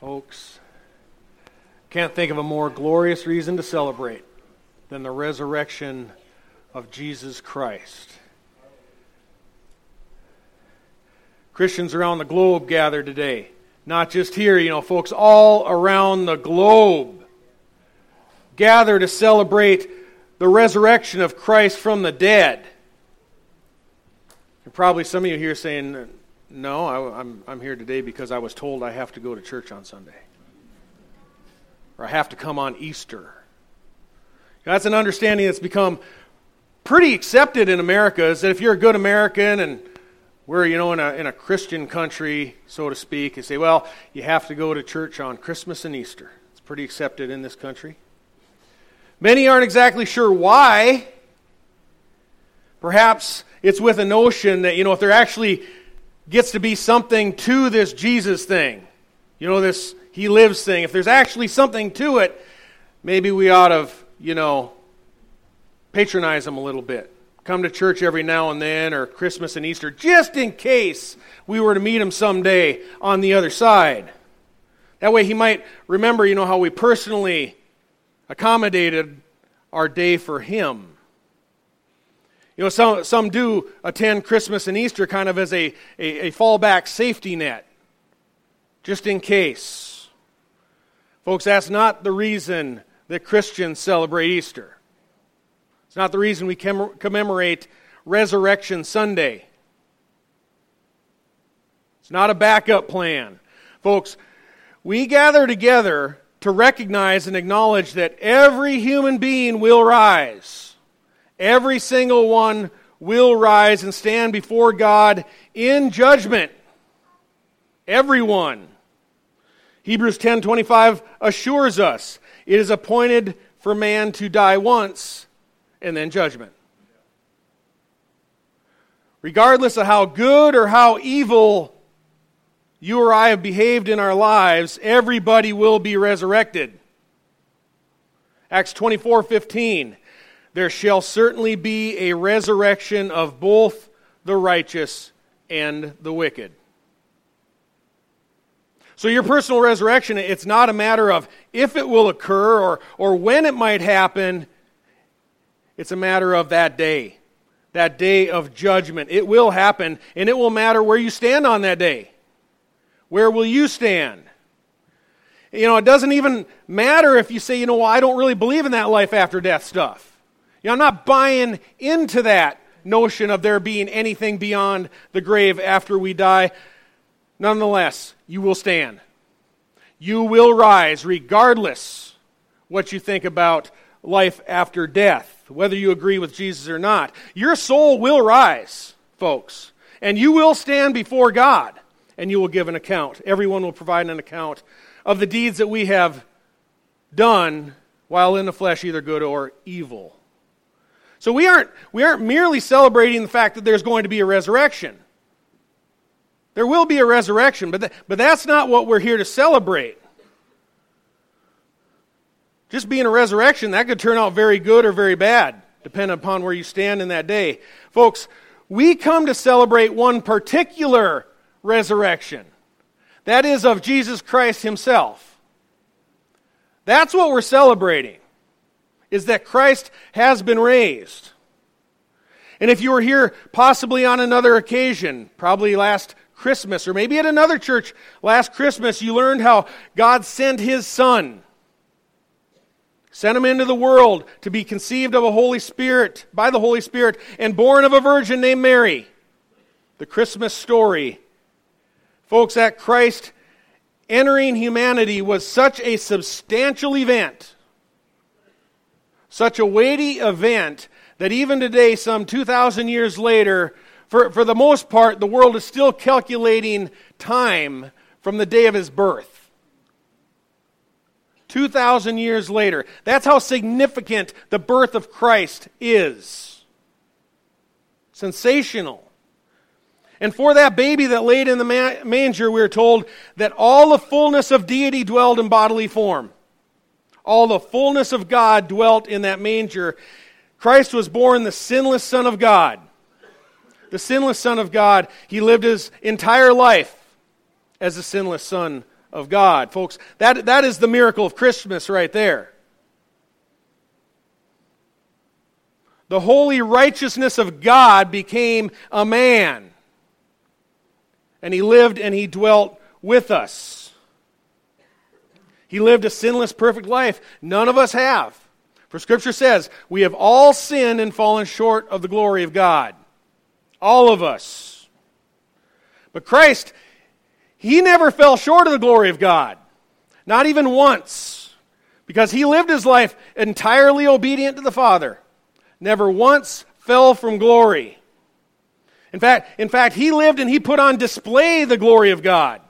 Folks, can't think of a more glorious reason to celebrate than the resurrection of Jesus Christ. Christians around the globe gather today. Not just here, you know, folks all around the globe gather to celebrate the resurrection of Christ from the dead. And probably some of you here saying, no, I, I'm, I'm here today because I was told I have to go to church on Sunday. Or I have to come on Easter. That's an understanding that's become pretty accepted in America is that if you're a good American and we're, you know, in a, in a Christian country, so to speak, you say, well, you have to go to church on Christmas and Easter. It's pretty accepted in this country. Many aren't exactly sure why. Perhaps it's with a notion that, you know, if they're actually gets to be something to this Jesus thing. You know, this he lives thing. If there's actually something to it, maybe we ought to, you know, patronize him a little bit. Come to church every now and then, or Christmas and Easter, just in case we were to meet him someday on the other side. That way he might remember, you know, how we personally accommodated our day for him. You know, some, some do attend Christmas and Easter kind of as a, a, a fallback safety net, just in case. Folks, that's not the reason that Christians celebrate Easter. It's not the reason we commemorate Resurrection Sunday. It's not a backup plan. Folks, we gather together to recognize and acknowledge that every human being will rise Every single one will rise and stand before God in judgment. Everyone. Hebrews 10:25 assures us it is appointed for man to die once and then judgment. Regardless of how good or how evil you or I have behaved in our lives, everybody will be resurrected. Acts 24:15 there shall certainly be a resurrection of both the righteous and the wicked. So, your personal resurrection, it's not a matter of if it will occur or, or when it might happen. It's a matter of that day, that day of judgment. It will happen, and it will matter where you stand on that day. Where will you stand? You know, it doesn't even matter if you say, you know, well, I don't really believe in that life after death stuff. You know, I'm not buying into that notion of there being anything beyond the grave after we die. Nonetheless, you will stand. You will rise regardless what you think about life after death, whether you agree with Jesus or not. Your soul will rise, folks, and you will stand before God and you will give an account. Everyone will provide an account of the deeds that we have done while in the flesh, either good or evil. So we aren't, we aren't merely celebrating the fact that there's going to be a resurrection. There will be a resurrection, but, th- but that's not what we're here to celebrate. Just being a resurrection, that could turn out very good or very bad, depending upon where you stand in that day. Folks, we come to celebrate one particular resurrection. That is of Jesus Christ Himself. That's what we're celebrating is that Christ has been raised. And if you were here possibly on another occasion, probably last Christmas, or maybe at another church last Christmas, you learned how God sent his Son. Sent him into the world to be conceived of a Holy Spirit, by the Holy Spirit, and born of a virgin named Mary. The Christmas story. Folks, that Christ entering humanity was such a substantial event such a weighty event that even today, some 2,000 years later, for, for the most part, the world is still calculating time from the day of his birth. 2,000 years later. That's how significant the birth of Christ is. Sensational. And for that baby that laid in the manger, we're told that all the fullness of deity dwelled in bodily form all the fullness of God dwelt in that manger. Christ was born the sinless Son of God. The sinless Son of God. He lived his entire life as the sinless Son of God. Folks, that, that is the miracle of Christmas right there. The holy righteousness of God became a man. And he lived and he dwelt with us. He lived a sinless, perfect life. None of us have. For Scripture says, we have all sinned and fallen short of the glory of God. All of us. But Christ, he never fell short of the glory of God, not even once, because he lived his life entirely obedient to the Father. Never once fell from glory. In fact, in fact, he lived and he put on display the glory of God.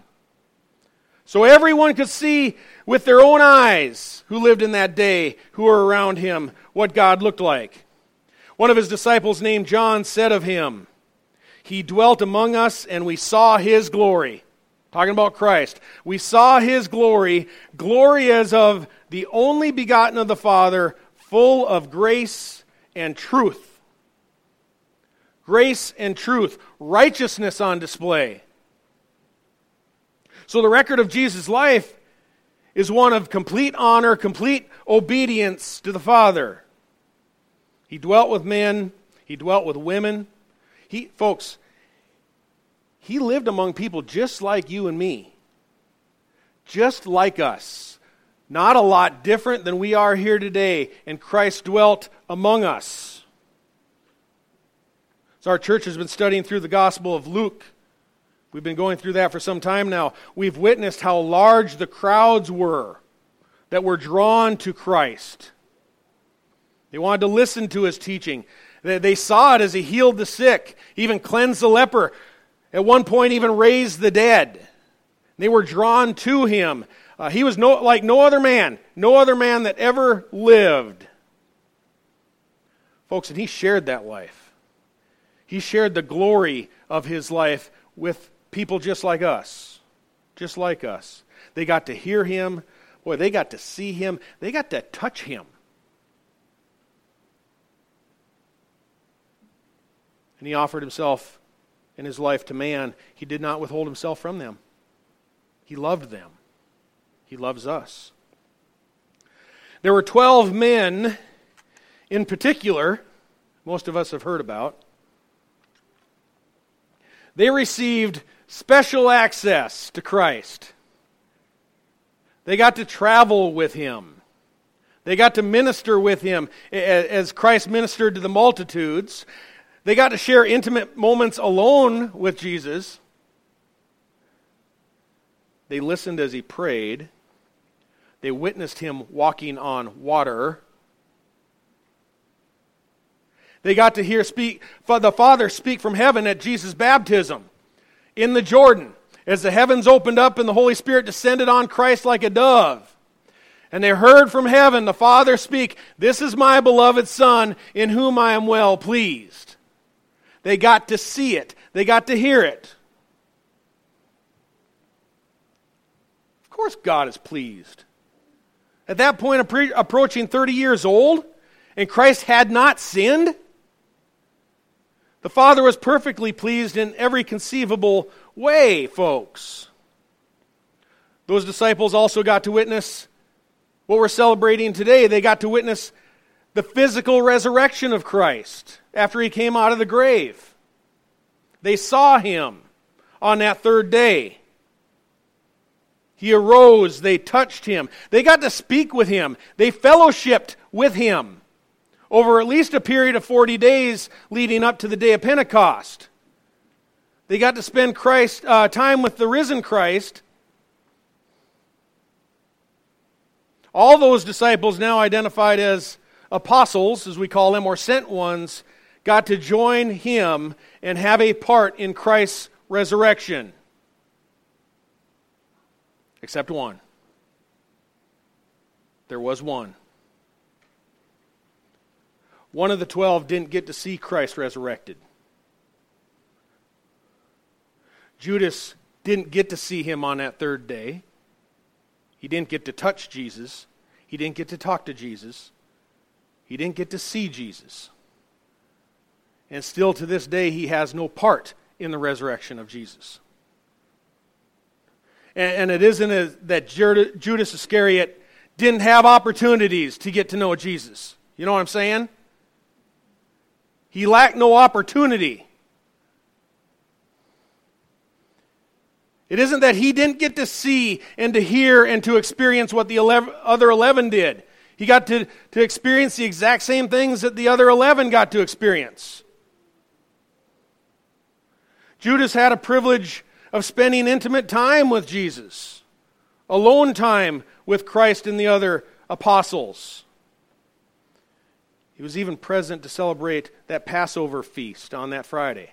So everyone could see with their own eyes who lived in that day, who were around him, what God looked like. One of his disciples named John said of him, He dwelt among us and we saw his glory Talking about Christ. We saw his glory, glory as of the only begotten of the Father, full of grace and truth. Grace and truth, righteousness on display. So the record of Jesus' life is one of complete honor, complete obedience to the Father. He dwelt with men, he dwelt with women. He, folks, he lived among people just like you and me, just like us. Not a lot different than we are here today, and Christ dwelt among us. So, our church has been studying through the Gospel of Luke. We've been going through that for some time now. We've witnessed how large the crowds were that were drawn to Christ. They wanted to listen to his teaching. They saw it as he healed the sick, even cleansed the leper. At one point, even raised the dead. They were drawn to him. Uh, he was no, like no other man, no other man that ever lived. Folks, and he shared that life. He shared the glory of his life with people just like us. Just like us. They got to hear him. Boy, they got to see him. They got to touch him. And he offered himself in his life to man, he did not withhold himself from them. He loved them. He loves us. There were 12 men in particular, most of us have heard about. They received special access to Christ. They got to travel with him. They got to minister with him as Christ ministered to the multitudes. They got to share intimate moments alone with Jesus. They listened as he prayed. They witnessed him walking on water. They got to hear speak, the Father speak from heaven at Jesus' baptism in the Jordan as the heavens opened up and the Holy Spirit descended on Christ like a dove. And they heard from heaven the Father speak, This is my beloved Son, in whom I am well pleased. They got to see it, they got to hear it. Of course, God is pleased. At that point, approaching 30 years old, and Christ had not sinned, the Father was perfectly pleased in every conceivable way, folks. Those disciples also got to witness what we're celebrating today. They got to witness the physical resurrection of Christ after he came out of the grave. They saw him on that third day. He arose, they touched him, they got to speak with him, they fellowshipped with him over at least a period of 40 days leading up to the day of Pentecost. They got to spend Christ, uh, time with the risen Christ. All those disciples now identified as apostles, as we call them, or sent ones, got to join him and have a part in Christ's resurrection. Except one. There was one. One of the twelve didn't get to see Christ resurrected. Judas didn't get to see him on that third day. He didn't get to touch Jesus. He didn't get to talk to Jesus. He didn't get to see Jesus. And still to this day, he has no part in the resurrection of Jesus. And, and it isn't a, that Judas Iscariot didn't have opportunities to get to know Jesus. You know what I'm saying? He lacked no opportunity. It isn't that he didn't get to see and to hear and to experience what the 11, other 11 did. He got to, to experience the exact same things that the other 11 got to experience. Judas had a privilege of spending intimate time with Jesus, alone time with Christ and the other apostles. He was even present to celebrate that Passover feast on that Friday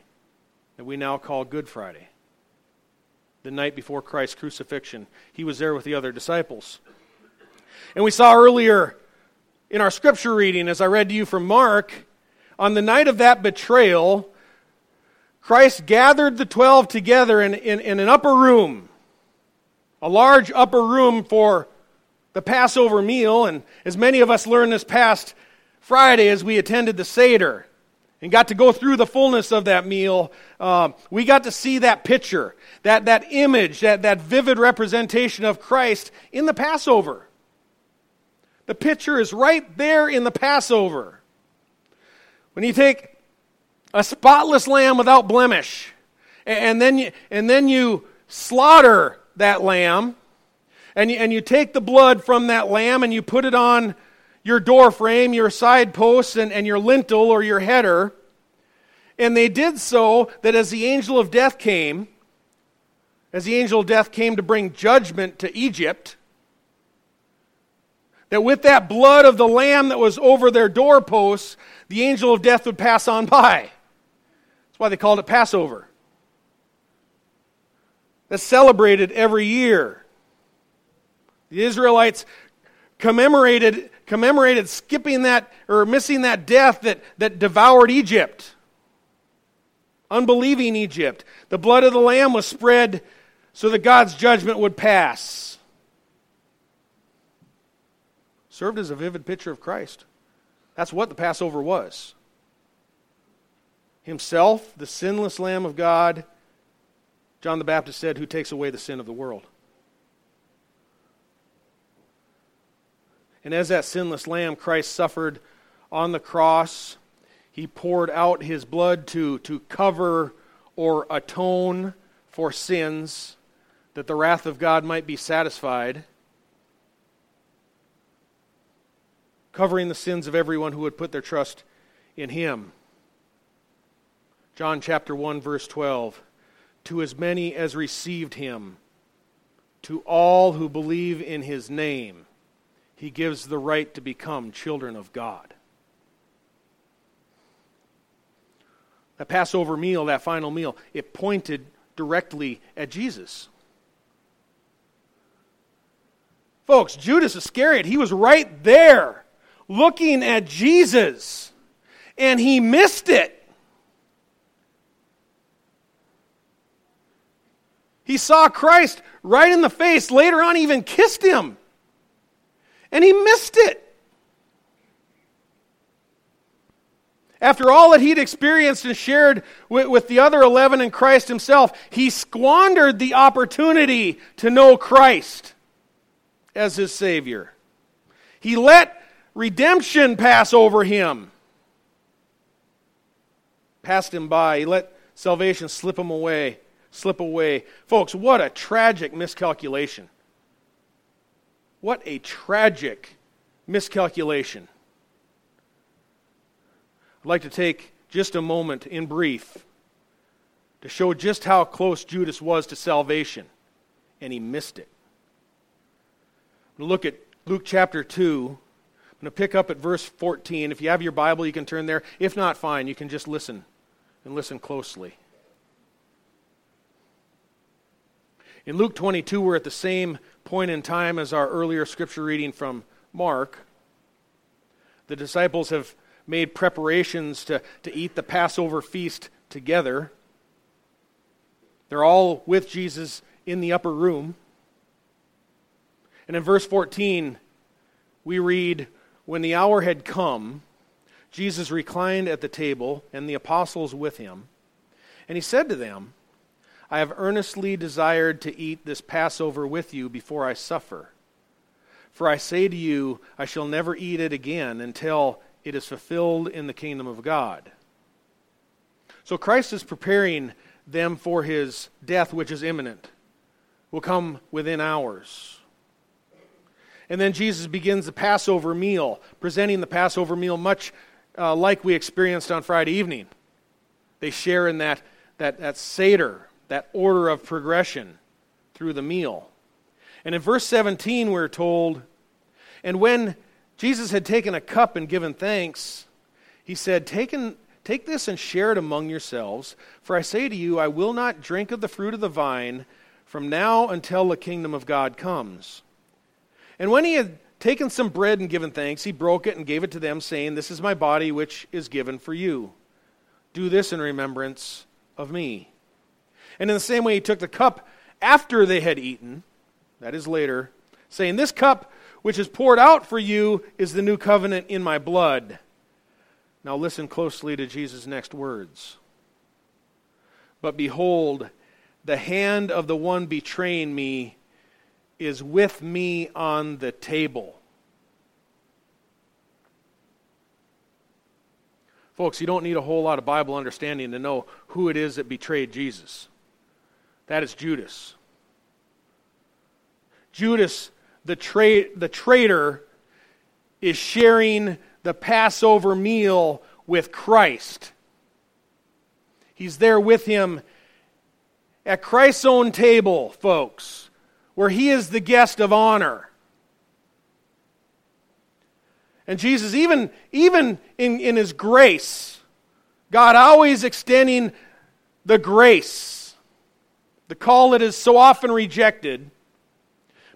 that we now call Good Friday the night before Christ's crucifixion. He was there with the other disciples. And we saw earlier in our scripture reading, as I read to you from Mark, on the night of that betrayal, Christ gathered the twelve together in, in, in an upper room, a large upper room for the Passover meal. And as many of us learned this past Friday as we attended the Seder, and got to go through the fullness of that meal, uh, we got to see that picture, that, that image, that, that vivid representation of Christ in the Passover. The picture is right there in the Passover. When you take a spotless lamb without blemish, and then you, and then you slaughter that lamb, and you, and you take the blood from that lamb and you put it on your door frame, your side posts, and, and your lintel or your header. And they did so that as the angel of death came, as the angel of death came to bring judgment to Egypt, that with that blood of the lamb that was over their doorposts, the angel of death would pass on by. That's why they called it Passover. That's celebrated every year. The Israelites commemorated, commemorated skipping that or missing that death that, that devoured Egypt. Unbelieving Egypt. The blood of the Lamb was spread so that God's judgment would pass. Served as a vivid picture of Christ. That's what the Passover was. Himself, the sinless Lamb of God, John the Baptist said, who takes away the sin of the world. And as that sinless lamb, Christ suffered on the cross. He poured out his blood to, to cover or atone for sins, that the wrath of God might be satisfied, covering the sins of everyone who would put their trust in him. John chapter 1, verse 12. To as many as received him, to all who believe in his name, he gives the right to become children of God. That Passover meal, that final meal, it pointed directly at Jesus. Folks, Judas Iscariot, he was right there looking at Jesus, and he missed it. He saw Christ right in the face, later on, even kissed him and he missed it. After all that he'd experienced and shared with, with, the other 11 and Christ himself, he squandered the opportunity to know Christ as his Savior. He let redemption pass over him, passed him by. He let salvation slip him away, slip away. Folks, what a tragic miscalculation. What a tragic miscalculation. I'd like to take just a moment in brief to show just how close Judas was to salvation, and he missed it. I'm going to look at Luke chapter 2. I'm going to pick up at verse 14. If you have your Bible, you can turn there. If not, fine. You can just listen and listen closely. In Luke 22, we're at the same point in time as our earlier scripture reading from Mark. The disciples have made preparations to, to eat the Passover feast together. They're all with Jesus in the upper room. And in verse 14, we read When the hour had come, Jesus reclined at the table, and the apostles with him. And he said to them, I have earnestly desired to eat this Passover with you before I suffer. For I say to you, I shall never eat it again until it is fulfilled in the kingdom of God. So Christ is preparing them for his death, which is imminent, will come within hours. And then Jesus begins the Passover meal, presenting the Passover meal much uh, like we experienced on Friday evening. They share in that, that, that Seder, that order of progression through the meal. And in verse 17, we're told, And when Jesus had taken a cup and given thanks, he said, Take, and, take this and share it among yourselves, for I say to you, I will not drink of the fruit of the vine from now until the kingdom of God comes. And when he had taken some bread and given thanks, he broke it and gave it to them, saying, This is my body which is given for you. Do this in remembrance of me. And in the same way, he took the cup after they had eaten, that is later, saying, This cup which is poured out for you is the new covenant in my blood. Now listen closely to Jesus' next words. But behold, the hand of the one betraying me is with me on the table. Folks, you don't need a whole lot of Bible understanding to know who it is that betrayed Jesus. That is Judas. Judas, the, tra- the traitor, is sharing the Passover meal with Christ. He's there with him at Christ's own table, folks where he is the guest of honor. And Jesus, even, even in, in his grace, God always extending the grace, the call that is so often rejected,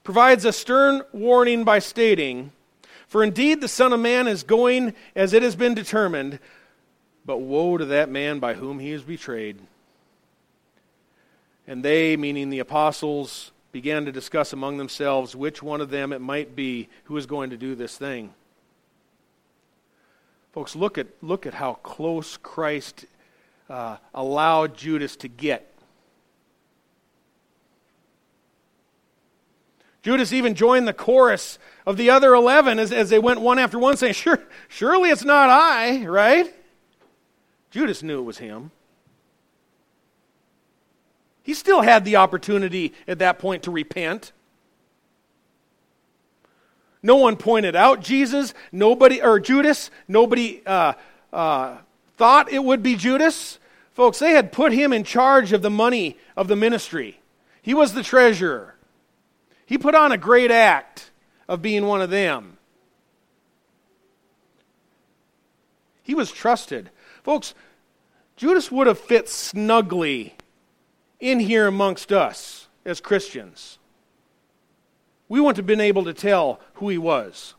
provides a stern warning by stating, For indeed the Son of Man is going as it has been determined, but woe to that man by whom he is betrayed. And they, meaning the apostles, began to discuss among themselves which one of them it might be who was going to do this thing. Folks, look at, look at how close Christ uh, allowed Judas to get. Judas even joined the chorus of the other 11 as, as they went one after one, saying, sure, Surely it's not I, right? Judas knew it was him. He still had the opportunity at that point to repent. No one pointed out Jesus, nobody, or Judas, nobody uh, uh, thought it would be Judas. Folks, they had put him in charge of the money of the ministry. He was the treasurer. He put on a great act of being one of them. He was trusted. Folks, Judas would have fit snugly in here amongst us as Christians. We wouldn't have been able to tell who he was.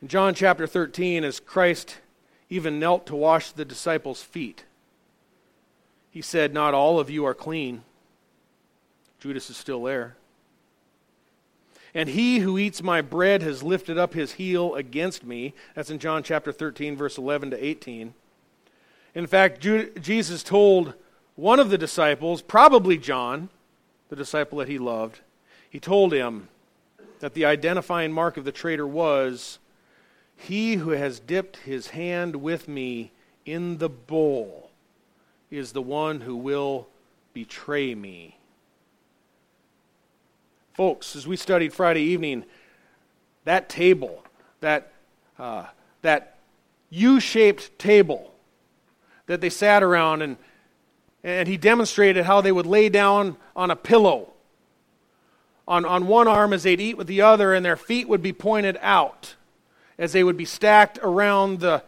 In John chapter 13, as Christ even knelt to wash the disciples' feet, he said, Not all of you are clean. Judas is still there. And he who eats my bread has lifted up his heel against me. That's in John chapter 13, verse 11 to 18. In fact, Jesus told one of the disciples, probably John, the disciple that he loved, he told him that the identifying mark of the traitor was He who has dipped his hand with me in the bowl is the one who will betray me. Folks, as we studied Friday evening, that table, that, uh, that U shaped table, that they sat around and, and he demonstrated how they would lay down on a pillow on, on one arm as they'd eat with the other, and their feet would be pointed out as they would be stacked around the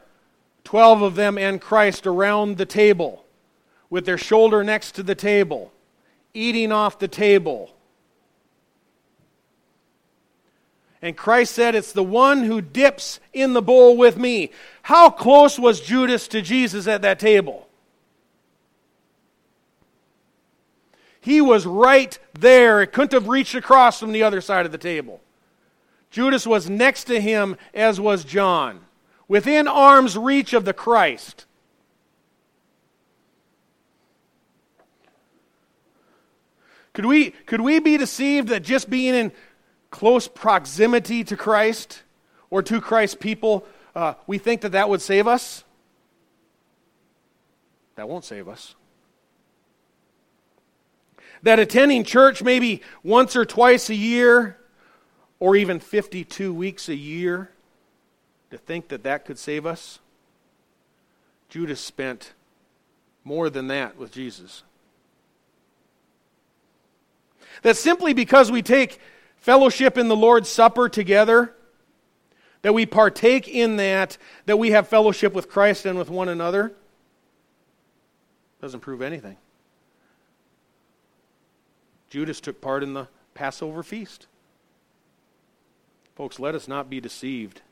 12 of them and Christ around the table with their shoulder next to the table, eating off the table. And Christ said, It's the one who dips in the bowl with me. How close was Judas to Jesus at that table? He was right there. It couldn't have reached across from the other side of the table. Judas was next to him, as was John, within arm's reach of the Christ. Could we, could we be deceived that just being in close proximity to Christ or to Christ's people, uh, we think that that would save us? That won't save us. That attending church maybe once or twice a year or even 52 weeks a year, to think that that could save us? Judas spent more than that with Jesus. That simply because we take fellowship in the Lord's Supper together, that we partake in that, that we have fellowship with Christ and with one another, doesn't prove anything. Judas took part in the Passover feast. Folks, let us not be deceived.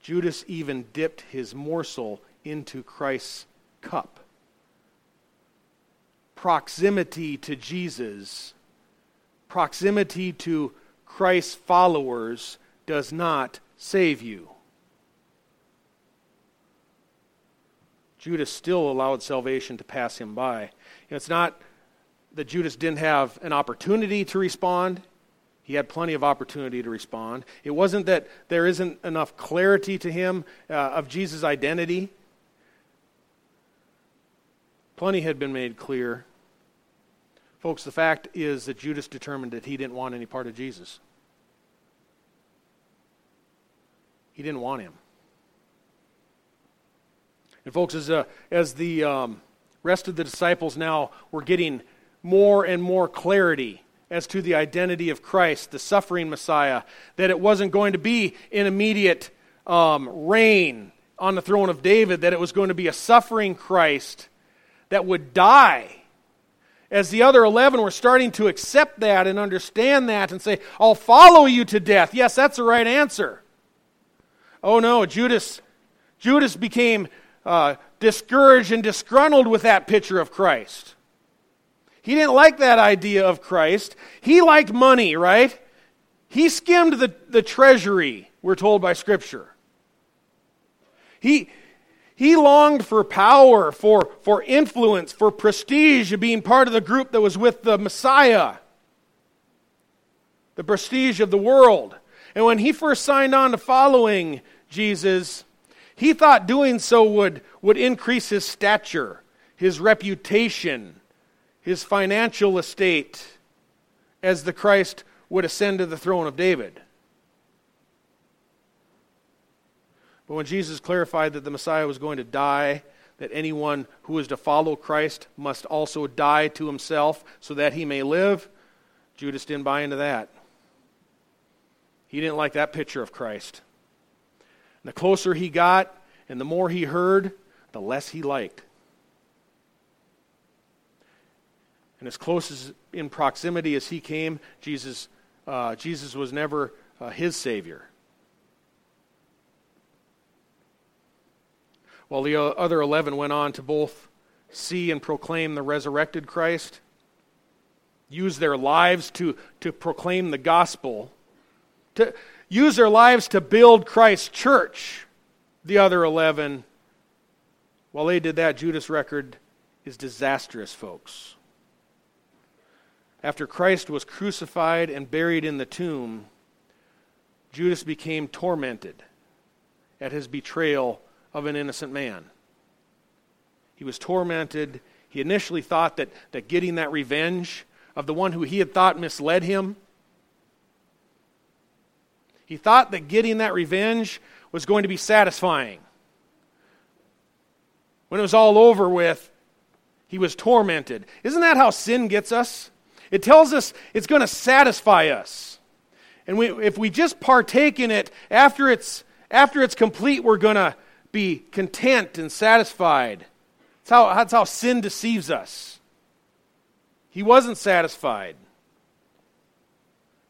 Judas even dipped his morsel into Christ's cup. Proximity to Jesus, proximity to Christ's followers does not save you. Judas still allowed salvation to pass him by. You know, it's not that Judas didn't have an opportunity to respond. He had plenty of opportunity to respond. It wasn't that there isn't enough clarity to him uh, of Jesus' identity. Plenty had been made clear. Folks, the fact is that Judas determined that he didn't want any part of Jesus. He didn't want him. And, folks, as, uh, as the um, rest of the disciples now were getting more and more clarity as to the identity of Christ, the suffering Messiah, that it wasn't going to be an immediate um, reign on the throne of David, that it was going to be a suffering Christ that would die. As the other 11 were starting to accept that and understand that and say, I'll follow you to death. Yes, that's the right answer. Oh no, Judas, Judas became uh, discouraged and disgruntled with that picture of Christ. He didn't like that idea of Christ. He liked money, right? He skimmed the, the treasury, we're told by Scripture. He, he longed for power, for, for influence, for prestige of being part of the group that was with the Messiah, the prestige of the world. And when he first signed on to following Jesus, he thought doing so would, would increase his stature, his reputation, his financial estate as the Christ would ascend to the throne of David. But when Jesus clarified that the Messiah was going to die, that anyone who is to follow Christ must also die to himself so that he may live, Judas didn't buy into that. He didn't like that picture of Christ. And the closer he got and the more he heard, the less he liked. And as close as in proximity as he came, Jesus, uh, Jesus was never uh, his Savior. While the other 11 went on to both see and proclaim the resurrected Christ, use their lives to, to proclaim the gospel, to use their lives to build Christ's church, the other 11, while they did that, Judas' record is disastrous, folks. After Christ was crucified and buried in the tomb, Judas became tormented at his betrayal of an innocent man. He was tormented. He initially thought that, that getting that revenge of the one who he had thought misled him, he thought that getting that revenge was going to be satisfying. When it was all over with, he was tormented. Isn't that how sin gets us? It tells us it's going to satisfy us. And we, if we just partake in it after it's, after it's complete, we're going to be content and satisfied. That's how, that's how sin deceives us. He wasn't satisfied.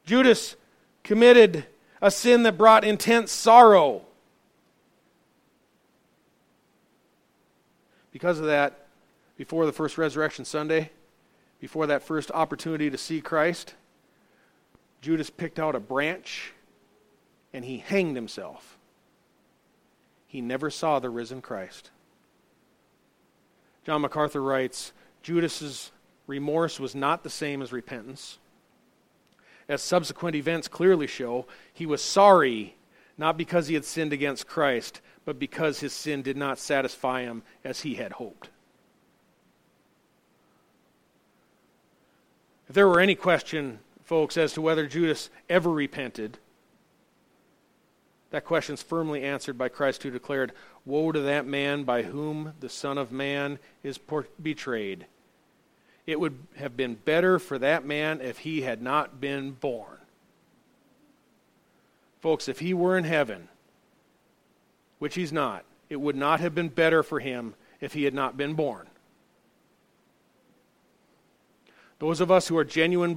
Judas committed a sin that brought intense sorrow. Because of that, before the first resurrection Sunday, before that first opportunity to see Christ, Judas picked out a branch and he hanged himself. He never saw the risen Christ. John MacArthur writes Judas's remorse was not the same as repentance. As subsequent events clearly show, he was sorry not because he had sinned against Christ, but because his sin did not satisfy him as he had hoped. If there were any question, folks, as to whether Judas ever repented, that question is firmly answered by Christ, who declared, Woe to that man by whom the Son of Man is betrayed. It would have been better for that man if he had not been born. Folks, if he were in heaven, which he's not, it would not have been better for him if he had not been born. Those of us who are genuine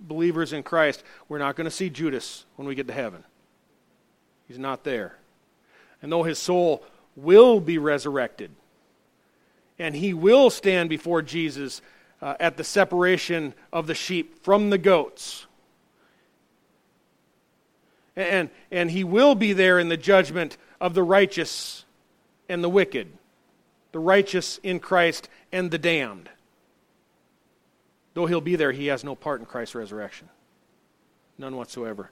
believers in Christ, we're not going to see Judas when we get to heaven. He's not there. And though his soul will be resurrected, and he will stand before Jesus uh, at the separation of the sheep from the goats. And, and he will be there in the judgment of the righteous and the wicked, the righteous in Christ and the damned. Though he'll be there, he has no part in Christ's resurrection. None whatsoever.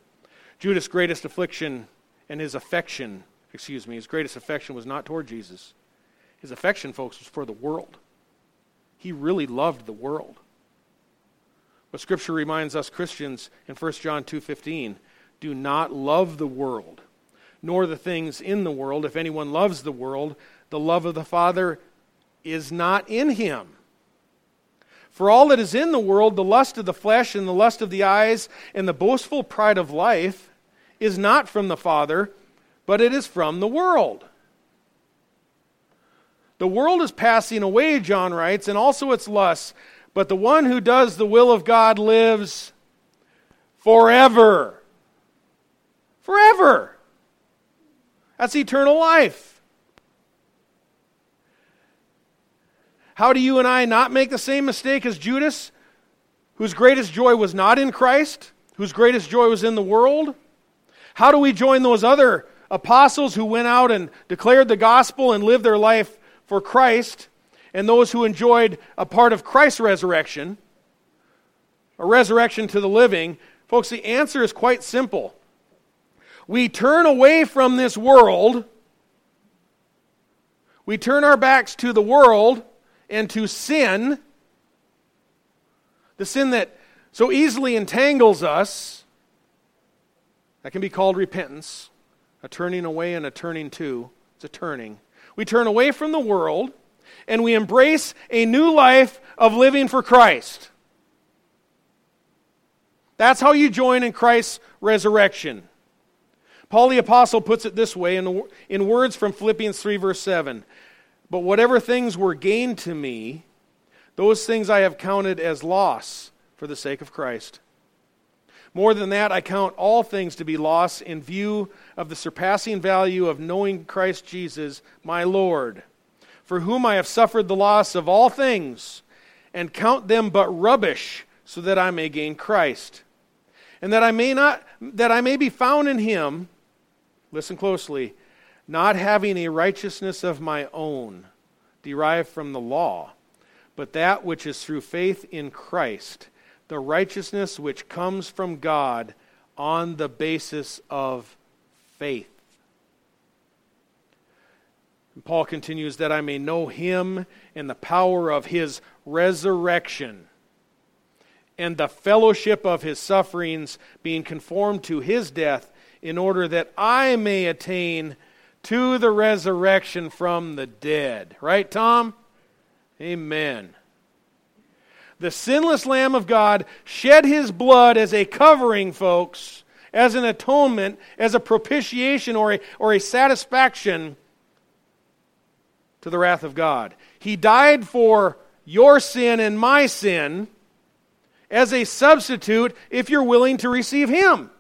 Judas' greatest affliction and his affection, excuse me, his greatest affection was not toward Jesus. His affection, folks, was for the world. He really loved the world. But scripture reminds us Christians in 1 John 2:15, do not love the world, nor the things in the world. If anyone loves the world, the love of the Father is not in him. For all that is in the world, the lust of the flesh and the lust of the eyes and the boastful pride of life, is not from the Father, but it is from the world. The world is passing away, John writes, and also its lusts, but the one who does the will of God lives forever. Forever. That's eternal life. How do you and I not make the same mistake as Judas, whose greatest joy was not in Christ, whose greatest joy was in the world? How do we join those other apostles who went out and declared the gospel and lived their life for Christ and those who enjoyed a part of Christ's resurrection, a resurrection to the living, folks, the answer is quite simple. We turn away from this world, we turn our backs to the world and to sin, the sin that so easily entangles us. That can be called repentance, a turning away and a turning to. It's a turning. We turn away from the world and we embrace a new life of living for Christ. That's how you join in Christ's resurrection. Paul the Apostle puts it this way in, in words from Philippians 3, verse 7 But whatever things were gained to me, those things I have counted as loss for the sake of Christ. More than that, I count all things to be loss in view of the surpassing value of knowing Christ Jesus, my Lord, for whom I have suffered the loss of all things, and count them but rubbish, so that I may gain Christ, and that I may not that I may be found in him. Listen closely, not having a righteousness of my own derived from the law, but that which is through faith in Christ the righteousness which comes from God on the basis of faith. And Paul continues that I may know him and the power of his resurrection and the fellowship of his sufferings, being conformed to his death, in order that I may attain to the resurrection from the dead. Right, Tom? Amen the sinless Lamb of God, shed his blood as a covering, folks, as an atonement, as a propitiation or a, or a satisfaction to the wrath of God. He died for your sin and my sin as a substitute if you're willing to receive him.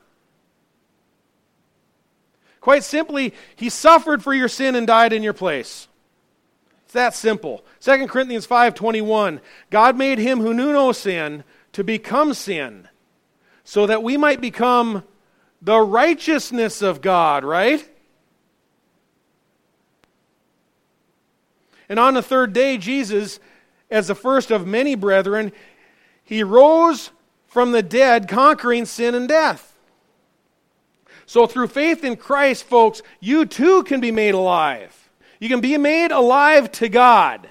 Quite simply, he suffered for your sin and died in your place. It's that simple. 2 Corinthians 5:21 God made him who knew no sin to become sin so that we might become the righteousness of God, right? And on the third day Jesus as the first of many brethren, he rose from the dead, conquering sin and death. So, through faith in Christ, folks, you too can be made alive. You can be made alive to God,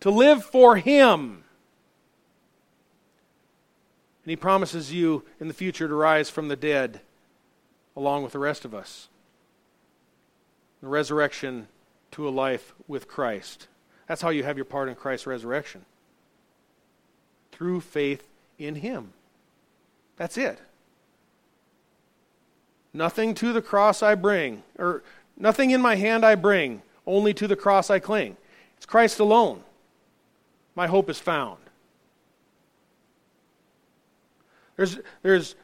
to live for Him. And He promises you in the future to rise from the dead along with the rest of us. The resurrection to a life with Christ. That's how you have your part in Christ's resurrection. Through faith in Him. That's it. Nothing to the cross I bring, or nothing in my hand I bring, only to the cross I cling. It's Christ alone. My hope is found. There's, there's,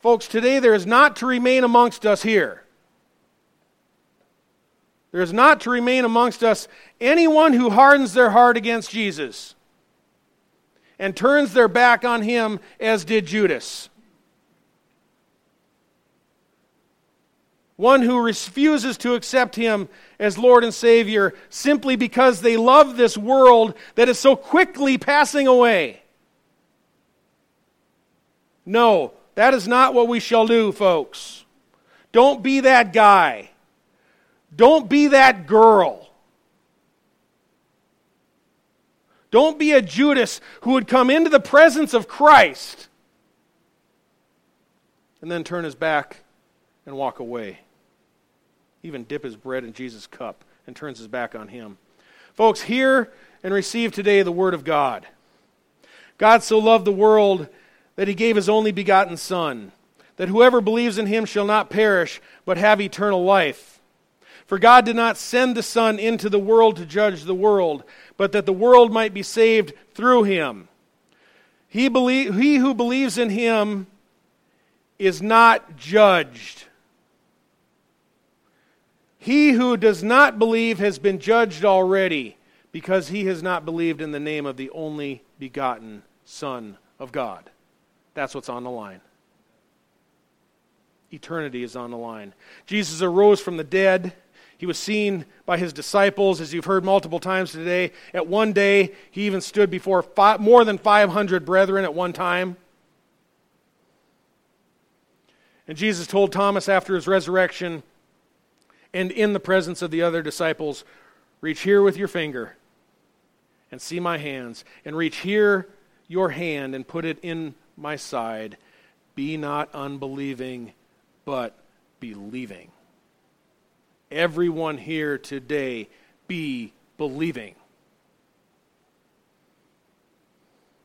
folks, today there is not to remain amongst us here. There is not to remain amongst us anyone who hardens their heart against Jesus and turns their back on him as did Judas. One who refuses to accept him as Lord and Savior simply because they love this world that is so quickly passing away. No, that is not what we shall do, folks. Don't be that guy. Don't be that girl. Don't be a Judas who would come into the presence of Christ and then turn his back and walk away. Even dip his bread in Jesus' cup and turns his back on him. Folks, hear and receive today the Word of God. God so loved the world that he gave his only begotten Son, that whoever believes in him shall not perish, but have eternal life. For God did not send the Son into the world to judge the world, but that the world might be saved through him. He, belie- he who believes in him is not judged. He who does not believe has been judged already, because he has not believed in the name of the only begotten Son of God. That's what's on the line. Eternity is on the line. Jesus arose from the dead. He was seen by his disciples, as you've heard multiple times today. At one day, he even stood before five, more than 500 brethren at one time. And Jesus told Thomas after his resurrection and in the presence of the other disciples, Reach here with your finger and see my hands, and reach here your hand and put it in my side. Be not unbelieving, but believing. Everyone here today be believing.